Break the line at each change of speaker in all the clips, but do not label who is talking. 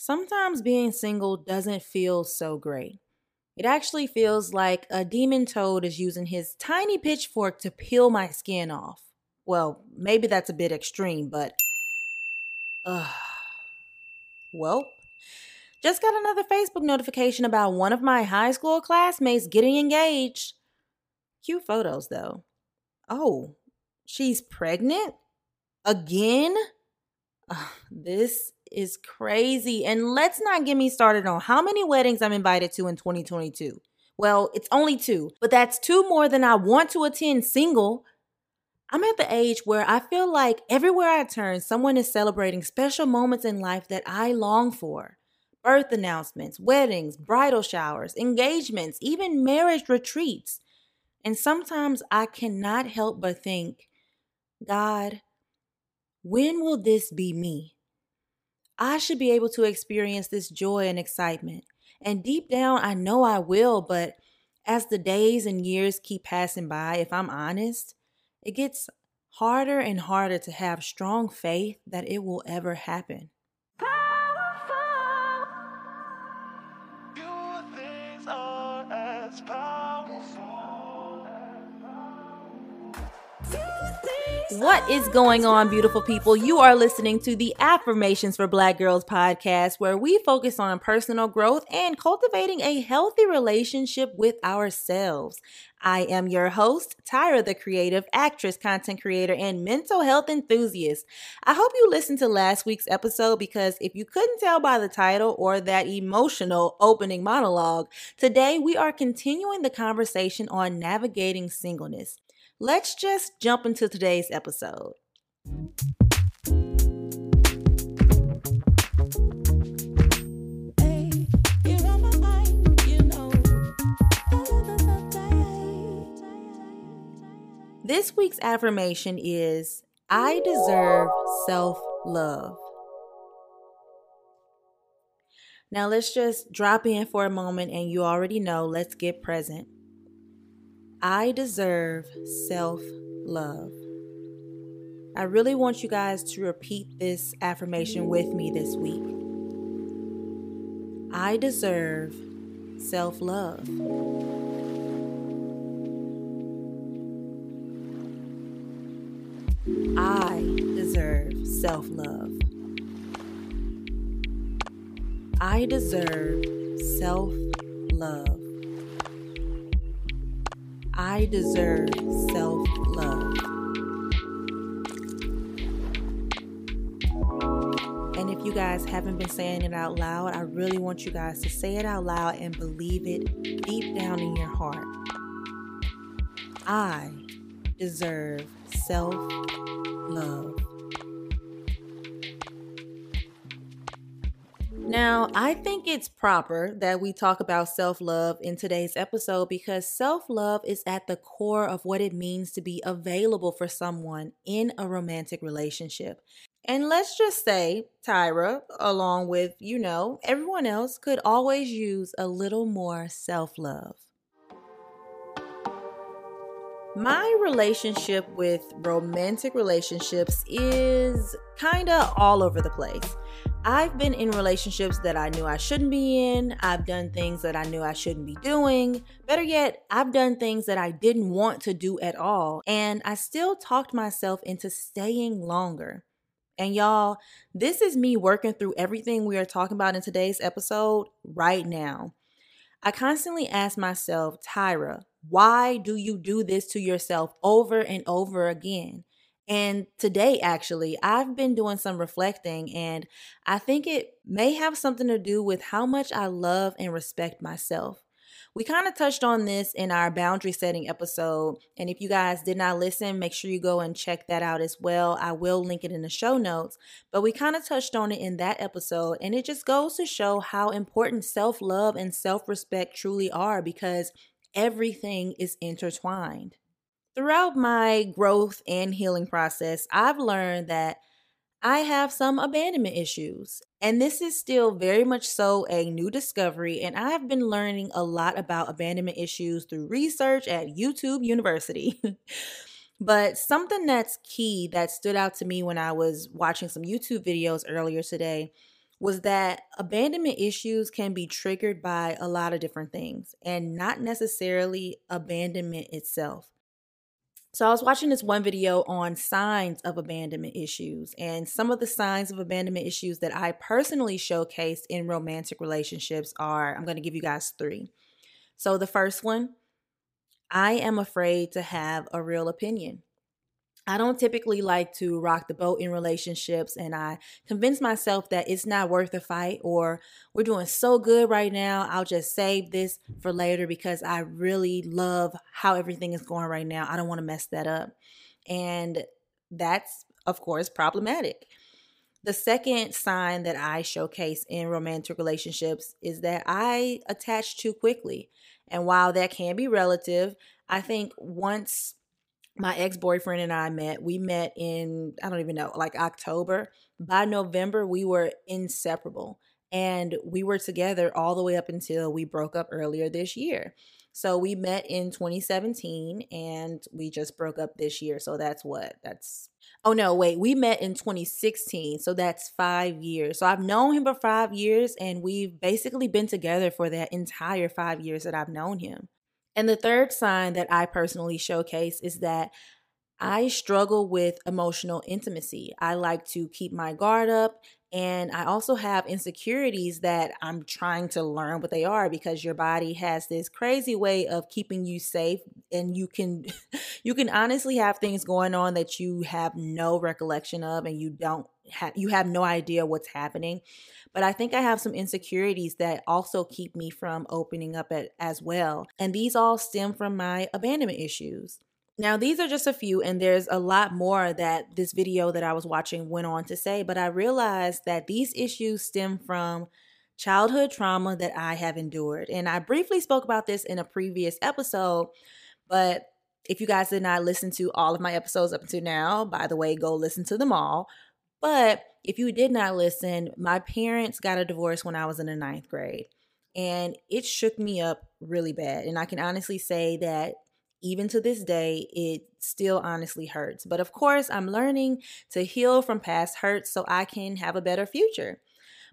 Sometimes being single doesn't feel so great. It actually feels like a demon toad is using his tiny pitchfork to peel my skin off. Well, maybe that's a bit extreme, but. Well, just got another Facebook notification about one of my high school classmates getting engaged. Cute photos, though. Oh, she's pregnant? Again? Uh, this is crazy. And let's not get me started on how many weddings I'm invited to in 2022. Well, it's only two, but that's two more than I want to attend single. I'm at the age where I feel like everywhere I turn, someone is celebrating special moments in life that I long for birth announcements, weddings, bridal showers, engagements, even marriage retreats. And sometimes I cannot help but think, God, when will this be me? I should be able to experience this joy and excitement. And deep down, I know I will, but as the days and years keep passing by, if I'm honest, it gets harder and harder to have strong faith that it will ever happen. What is going on, beautiful people? You are listening to the Affirmations for Black Girls podcast, where we focus on personal growth and cultivating a healthy relationship with ourselves. I am your host, Tyra, the creative actress, content creator, and mental health enthusiast. I hope you listened to last week's episode because if you couldn't tell by the title or that emotional opening monologue, today we are continuing the conversation on navigating singleness. Let's just jump into today's episode. This week's affirmation is I deserve self love. Now let's just drop in for a moment and you already know, let's get present. I deserve self love. I really want you guys to repeat this affirmation with me this week. I deserve self love. I deserve self love. I deserve self love. I deserve self love. And if you guys haven't been saying it out loud, I really want you guys to say it out loud and believe it deep down in your heart. I deserve self love. Now, I think it's proper that we talk about self love in today's episode because self love is at the core of what it means to be available for someone in a romantic relationship. And let's just say Tyra, along with, you know, everyone else, could always use a little more self love. My relationship with romantic relationships is kind of all over the place. I've been in relationships that I knew I shouldn't be in. I've done things that I knew I shouldn't be doing. Better yet, I've done things that I didn't want to do at all. And I still talked myself into staying longer. And y'all, this is me working through everything we are talking about in today's episode right now. I constantly ask myself, Tyra, why do you do this to yourself over and over again? And today, actually, I've been doing some reflecting, and I think it may have something to do with how much I love and respect myself. We kind of touched on this in our boundary setting episode. And if you guys did not listen, make sure you go and check that out as well. I will link it in the show notes. But we kind of touched on it in that episode. And it just goes to show how important self love and self respect truly are because everything is intertwined. Throughout my growth and healing process, I've learned that I have some abandonment issues. And this is still very much so a new discovery. And I have been learning a lot about abandonment issues through research at YouTube University. but something that's key that stood out to me when I was watching some YouTube videos earlier today was that abandonment issues can be triggered by a lot of different things and not necessarily abandonment itself. So, I was watching this one video on signs of abandonment issues, and some of the signs of abandonment issues that I personally showcased in romantic relationships are I'm going to give you guys three. So, the first one, I am afraid to have a real opinion. I don't typically like to rock the boat in relationships, and I convince myself that it's not worth the fight or we're doing so good right now. I'll just save this for later because I really love how everything is going right now. I don't want to mess that up. And that's, of course, problematic. The second sign that I showcase in romantic relationships is that I attach too quickly. And while that can be relative, I think once my ex boyfriend and I met. We met in, I don't even know, like October. By November, we were inseparable. And we were together all the way up until we broke up earlier this year. So we met in 2017 and we just broke up this year. So that's what? That's, oh no, wait, we met in 2016. So that's five years. So I've known him for five years and we've basically been together for that entire five years that I've known him. And the third sign that I personally showcase is that I struggle with emotional intimacy. I like to keep my guard up. And I also have insecurities that I'm trying to learn what they are because your body has this crazy way of keeping you safe and you can you can honestly have things going on that you have no recollection of and you don't have you have no idea what's happening. But I think I have some insecurities that also keep me from opening up at, as well. And these all stem from my abandonment issues. Now, these are just a few, and there's a lot more that this video that I was watching went on to say, but I realized that these issues stem from childhood trauma that I have endured. And I briefly spoke about this in a previous episode, but if you guys did not listen to all of my episodes up until now, by the way, go listen to them all. But if you did not listen, my parents got a divorce when I was in the ninth grade. And it shook me up really bad. And I can honestly say that even to this day, it still honestly hurts. But of course, I'm learning to heal from past hurts so I can have a better future.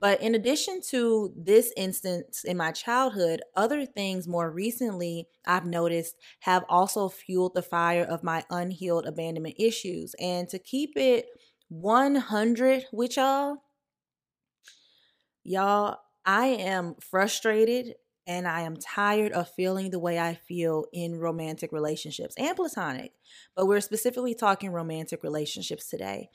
But in addition to this instance in my childhood, other things more recently I've noticed have also fueled the fire of my unhealed abandonment issues. And to keep it 100 with y'all. Y'all, I am frustrated and I am tired of feeling the way I feel in romantic relationships and platonic, but we're specifically talking romantic relationships today.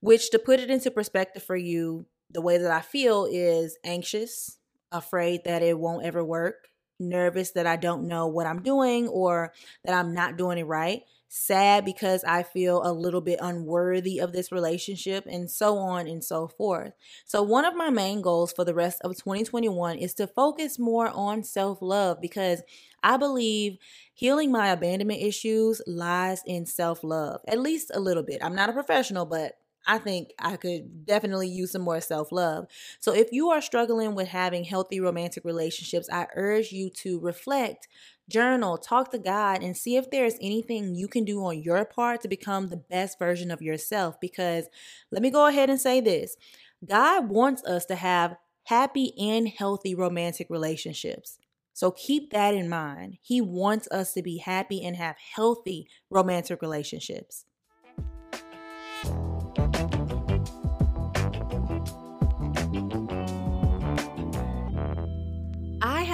Which, to put it into perspective for you, the way that I feel is anxious, afraid that it won't ever work, nervous that I don't know what I'm doing or that I'm not doing it right, sad because I feel a little bit unworthy of this relationship, and so on and so forth. So, one of my main goals for the rest of 2021 is to focus more on self love because I believe healing my abandonment issues lies in self love, at least a little bit. I'm not a professional, but I think I could definitely use some more self love. So, if you are struggling with having healthy romantic relationships, I urge you to reflect journal, talk to God, and see if there's anything you can do on your part to become the best version of yourself. Because let me go ahead and say this God wants us to have happy and healthy romantic relationships. So keep that in mind. He wants us to be happy and have healthy romantic relationships.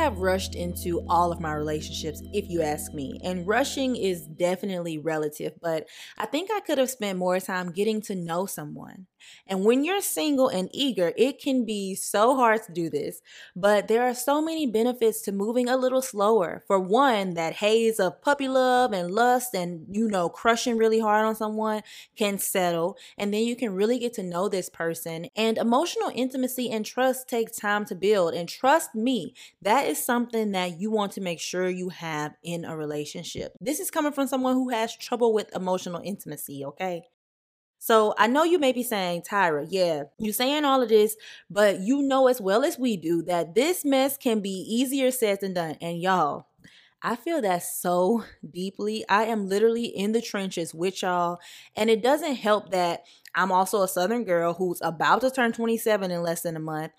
Have rushed into all of my relationships, if you ask me. And rushing is definitely relative, but I think I could have spent more time getting to know someone. And when you're single and eager, it can be so hard to do this, but there are so many benefits to moving a little slower. For one, that haze of puppy love and lust and, you know, crushing really hard on someone can settle. And then you can really get to know this person. And emotional intimacy and trust takes time to build. And trust me, that is something that you want to make sure you have in a relationship. This is coming from someone who has trouble with emotional intimacy, okay? So I know you may be saying, Tyra, yeah, you're saying all of this, but you know as well as we do that this mess can be easier said than done. And y'all, I feel that so deeply. I am literally in the trenches with y'all. And it doesn't help that I'm also a Southern girl who's about to turn 27 in less than a month.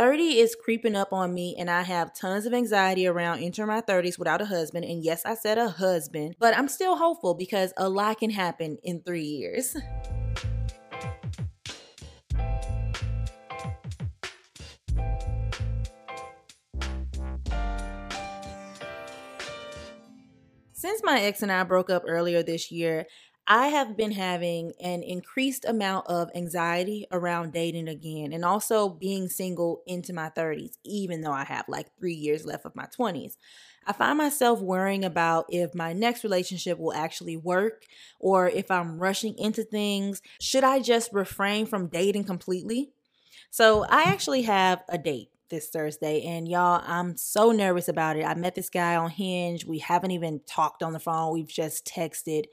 30 is creeping up on me, and I have tons of anxiety around entering my 30s without a husband. And yes, I said a husband, but I'm still hopeful because a lot can happen in three years. Since my ex and I broke up earlier this year, I have been having an increased amount of anxiety around dating again and also being single into my 30s, even though I have like three years left of my 20s. I find myself worrying about if my next relationship will actually work or if I'm rushing into things. Should I just refrain from dating completely? So, I actually have a date this Thursday. And y'all, I'm so nervous about it. I met this guy on Hinge. We haven't even talked on the phone, we've just texted.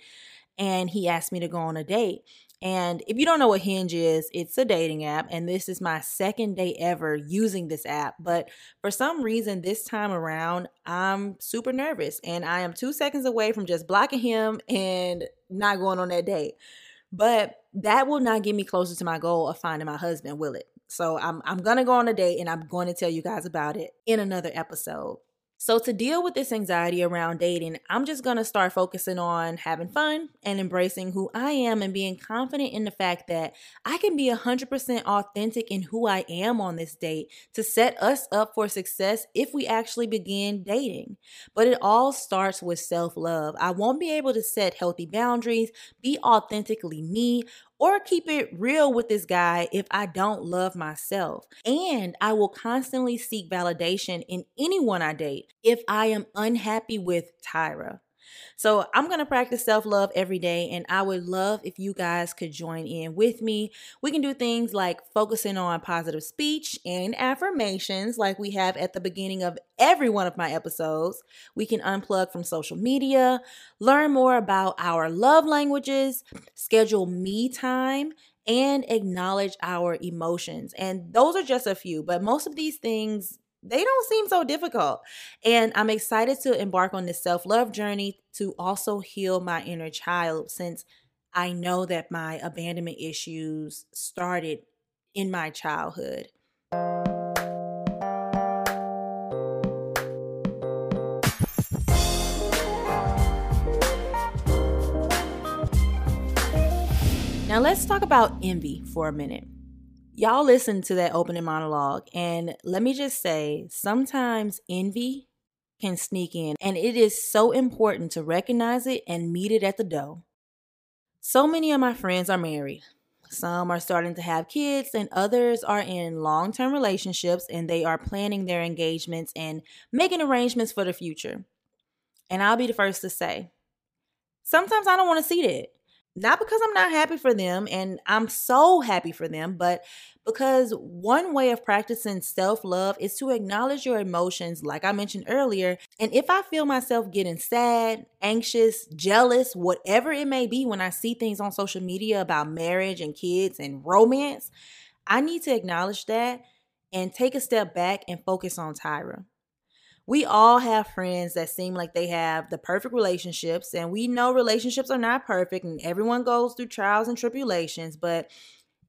And he asked me to go on a date. And if you don't know what Hinge is, it's a dating app. And this is my second day ever using this app. But for some reason, this time around, I'm super nervous. And I am two seconds away from just blocking him and not going on that date. But that will not get me closer to my goal of finding my husband, will it? So I'm I'm going to go on a date and I'm going to tell you guys about it in another episode. So, to deal with this anxiety around dating, I'm just gonna start focusing on having fun and embracing who I am and being confident in the fact that I can be 100% authentic in who I am on this date to set us up for success if we actually begin dating. But it all starts with self love. I won't be able to set healthy boundaries, be authentically me, or keep it real with this guy if I don't love myself. And I will constantly seek validation in anyone I date if I am unhappy with Tyra. So I'm going to practice self love every day, and I would love if you guys could join in with me. We can do things like focusing on positive speech and affirmations, like we have at the beginning of every one of my episodes. We can unplug from social media, learn more about our love languages, schedule me time, and acknowledge our emotions. And those are just a few, but most of these things they don't seem so difficult. And I'm excited to embark on this self love journey to also heal my inner child since I know that my abandonment issues started in my childhood. Now, let's talk about envy for a minute. Y'all listen to that opening monologue, and let me just say sometimes envy can sneak in, and it is so important to recognize it and meet it at the door. So many of my friends are married. Some are starting to have kids, and others are in long term relationships and they are planning their engagements and making arrangements for the future. And I'll be the first to say, sometimes I don't want to see that not because I'm not happy for them and I'm so happy for them, but because one way of practicing self love is to acknowledge your emotions, like I mentioned earlier. And if I feel myself getting sad, anxious, jealous, whatever it may be, when I see things on social media about marriage and kids and romance, I need to acknowledge that and take a step back and focus on Tyra we all have friends that seem like they have the perfect relationships and we know relationships are not perfect and everyone goes through trials and tribulations but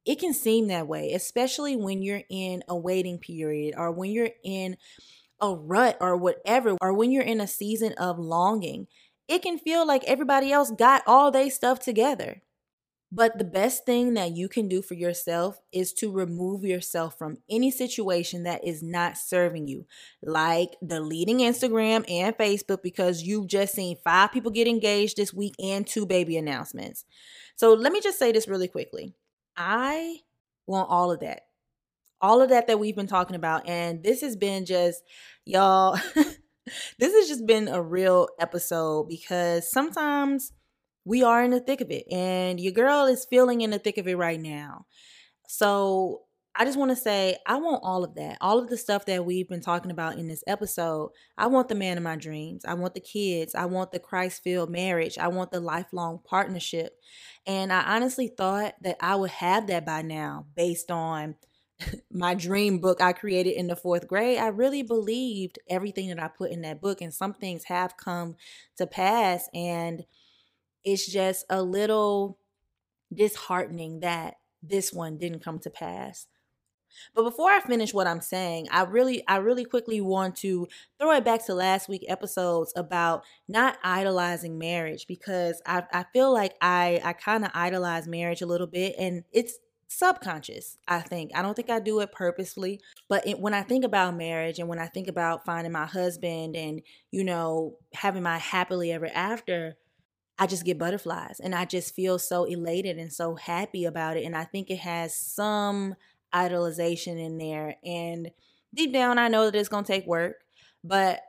it can seem that way especially when you're in a waiting period or when you're in a rut or whatever or when you're in a season of longing. It can feel like everybody else got all their stuff together but the best thing that you can do for yourself is to remove yourself from any situation that is not serving you, like deleting Instagram and Facebook because you've just seen five people get engaged this week and two baby announcements. So let me just say this really quickly. I want all of that. All of that that we've been talking about. And this has been just, y'all, this has just been a real episode because sometimes we are in the thick of it and your girl is feeling in the thick of it right now. So I just want to say, I want all of that. All of the stuff that we've been talking about in this episode. I want the man of my dreams. I want the kids. I want the Christ filled marriage. I want the lifelong partnership. And I honestly thought that I would have that by now based on my dream book I created in the fourth grade. I really believed everything that I put in that book, and some things have come to pass. And it's just a little disheartening that this one didn't come to pass. But before I finish what I'm saying, I really I really quickly want to throw it back to last week episodes about not idolizing marriage because I I feel like I I kind of idolize marriage a little bit and it's subconscious i think i don't think i do it purposely but it, when i think about marriage and when i think about finding my husband and you know having my happily ever after I just get butterflies and I just feel so elated and so happy about it. And I think it has some idolization in there. And deep down, I know that it's going to take work, but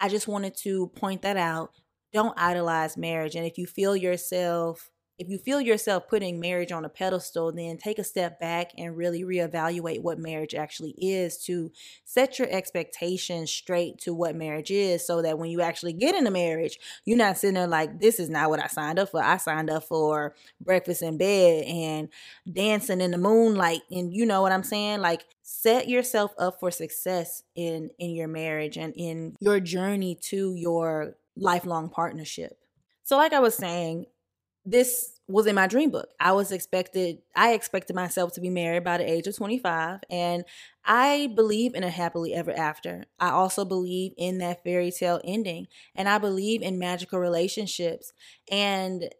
I just wanted to point that out. Don't idolize marriage. And if you feel yourself if you feel yourself putting marriage on a pedestal, then take a step back and really reevaluate what marriage actually is to set your expectations straight to what marriage is so that when you actually get in a marriage, you're not sitting there like, this is not what I signed up for. I signed up for breakfast in bed and dancing in the moonlight. And you know what I'm saying? Like, set yourself up for success in in your marriage and in your journey to your lifelong partnership. So like I was saying, this was in my dream book. I was expected I expected myself to be married by the age of 25 and I believe in a happily ever after. I also believe in that fairy tale ending and I believe in magical relationships and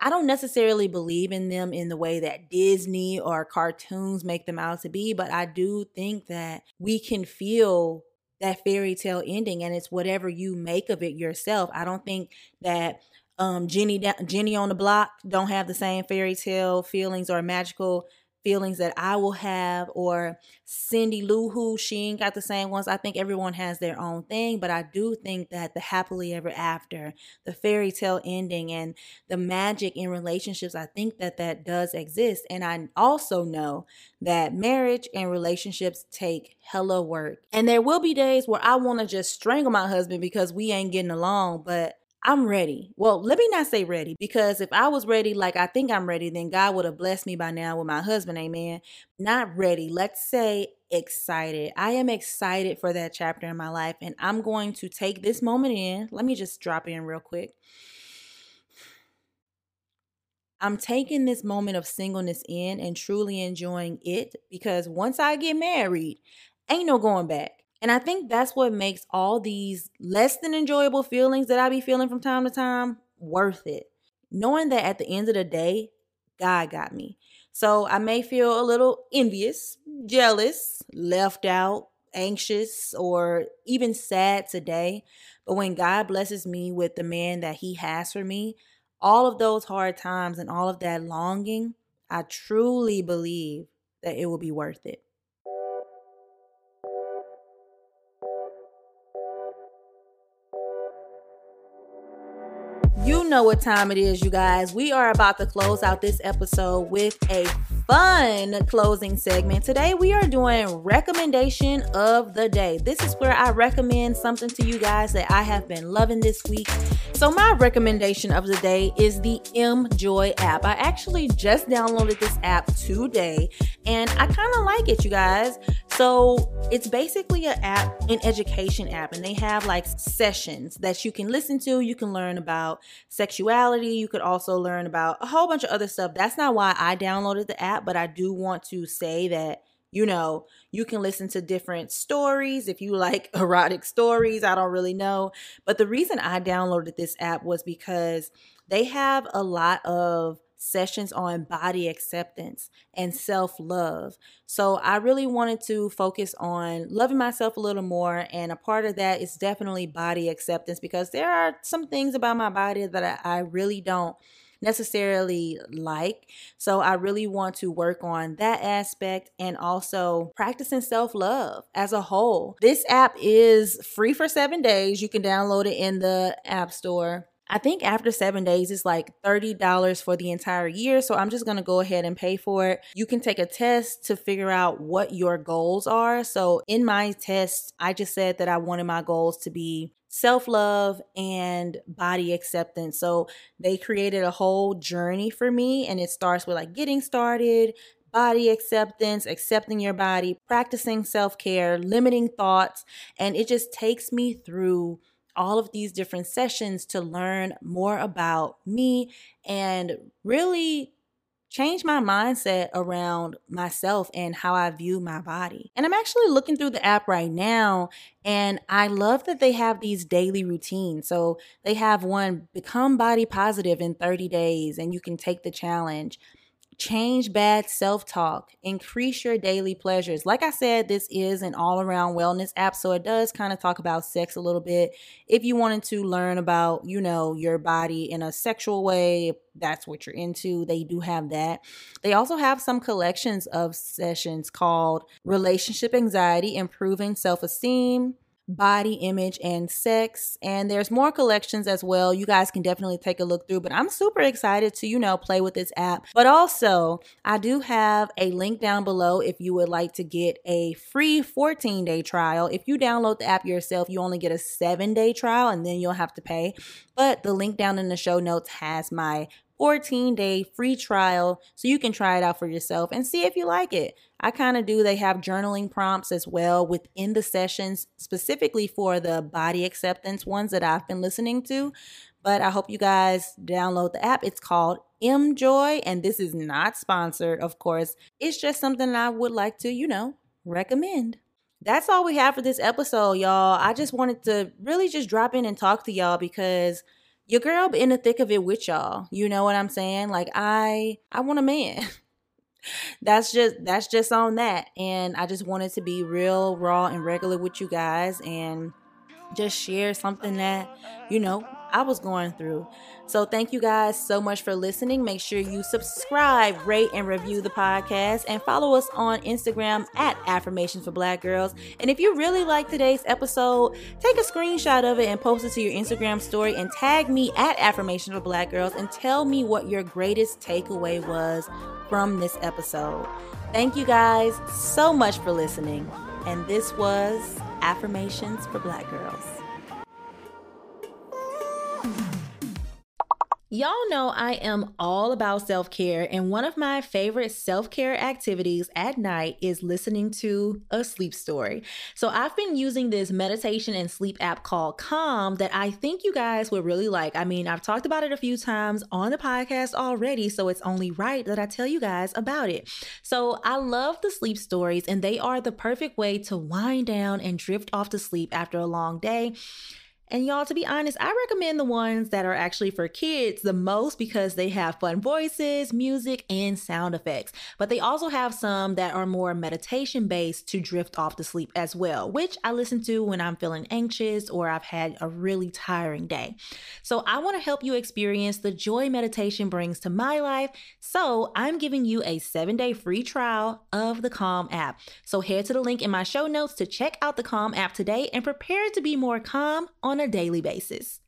I don't necessarily believe in them in the way that Disney or cartoons make them out to be, but I do think that we can feel that fairy tale ending and it's whatever you make of it yourself. I don't think that um, Jenny Jenny on the block don't have the same fairy tale feelings or magical feelings that I will have, or Cindy Lou Who, she ain't got the same ones. I think everyone has their own thing, but I do think that the happily ever after, the fairy tale ending, and the magic in relationships, I think that that does exist. And I also know that marriage and relationships take hella work. And there will be days where I want to just strangle my husband because we ain't getting along, but I'm ready. Well, let me not say ready because if I was ready, like I think I'm ready, then God would have blessed me by now with my husband. Amen. Not ready. Let's say excited. I am excited for that chapter in my life, and I'm going to take this moment in. Let me just drop in real quick. I'm taking this moment of singleness in and truly enjoying it because once I get married, ain't no going back. And I think that's what makes all these less than enjoyable feelings that I be feeling from time to time worth it. Knowing that at the end of the day, God got me. So I may feel a little envious, jealous, left out, anxious, or even sad today. But when God blesses me with the man that He has for me, all of those hard times and all of that longing, I truly believe that it will be worth it. You know what time it is, you guys. We are about to close out this episode with a fun closing segment. Today, we are doing recommendation of the day. This is where I recommend something to you guys that I have been loving this week. So, my recommendation of the day is the Emjoy app. I actually just downloaded this app today and I kind of like it, you guys. So, it's basically an app, an education app, and they have like sessions that you can listen to. You can learn about sexuality. You could also learn about a whole bunch of other stuff. That's not why I downloaded the app, but I do want to say that you know, you can listen to different stories if you like erotic stories. I don't really know. But the reason I downloaded this app was because they have a lot of sessions on body acceptance and self love. So I really wanted to focus on loving myself a little more. And a part of that is definitely body acceptance because there are some things about my body that I, I really don't necessarily like. So I really want to work on that aspect and also practicing self love as a whole. This app is free for seven days. You can download it in the App Store. I think after seven days, it's like $30 for the entire year. So I'm just going to go ahead and pay for it. You can take a test to figure out what your goals are. So in my test, I just said that I wanted my goals to be self love and body acceptance. So they created a whole journey for me. And it starts with like getting started, body acceptance, accepting your body, practicing self care, limiting thoughts. And it just takes me through all of these different sessions to learn more about me and really change my mindset around myself and how I view my body. And I'm actually looking through the app right now and I love that they have these daily routines. So they have one become body positive in 30 days and you can take the challenge change bad self talk, increase your daily pleasures. Like I said, this is an all around wellness app, so it does kind of talk about sex a little bit. If you wanted to learn about, you know, your body in a sexual way, that's what you're into, they do have that. They also have some collections of sessions called Relationship Anxiety, Improving Self Esteem body image and sex and there's more collections as well. You guys can definitely take a look through but i'm super excited to you know play with this app. But also i do have a link down below if you would like to get a free 14 day trial. If you download the app yourself you only get a seven day trial and then you'll have to pay. But the link down in the show notes has my 14 day free trial so you can try it out for yourself and see if you like it. I kind of do. They have journaling prompts as well within the sessions, specifically for the body acceptance ones that I've been listening to. But I hope you guys download the app. It's called Emjoy, and this is not sponsored, of course. It's just something I would like to, you know, recommend. That's all we have for this episode, y'all. I just wanted to really just drop in and talk to y'all because your girl be in the thick of it with y'all. You know what I'm saying? Like I I want a man. that's just that's just on that. And I just wanted to be real raw and regular with you guys and just share something that, you know, I was going through. So thank you guys so much for listening. Make sure you subscribe, rate, and review the podcast, and follow us on Instagram at Affirmations for Black Girls. And if you really like today's episode, take a screenshot of it and post it to your Instagram story and tag me at Affirmations for Black Girls and tell me what your greatest takeaway was from this episode. Thank you guys so much for listening. And this was Affirmations for Black Girls. Y'all know I am all about self care, and one of my favorite self care activities at night is listening to a sleep story. So, I've been using this meditation and sleep app called Calm that I think you guys would really like. I mean, I've talked about it a few times on the podcast already, so it's only right that I tell you guys about it. So, I love the sleep stories, and they are the perfect way to wind down and drift off to sleep after a long day. And y'all, to be honest, I recommend the ones that are actually for kids the most because they have fun voices, music, and sound effects. But they also have some that are more meditation based to drift off to sleep as well, which I listen to when I'm feeling anxious or I've had a really tiring day. So I want to help you experience the joy meditation brings to my life. So I'm giving you a seven day free trial of the Calm app. So head to the link in my show notes to check out the Calm app today and prepare to be more calm on on a daily basis.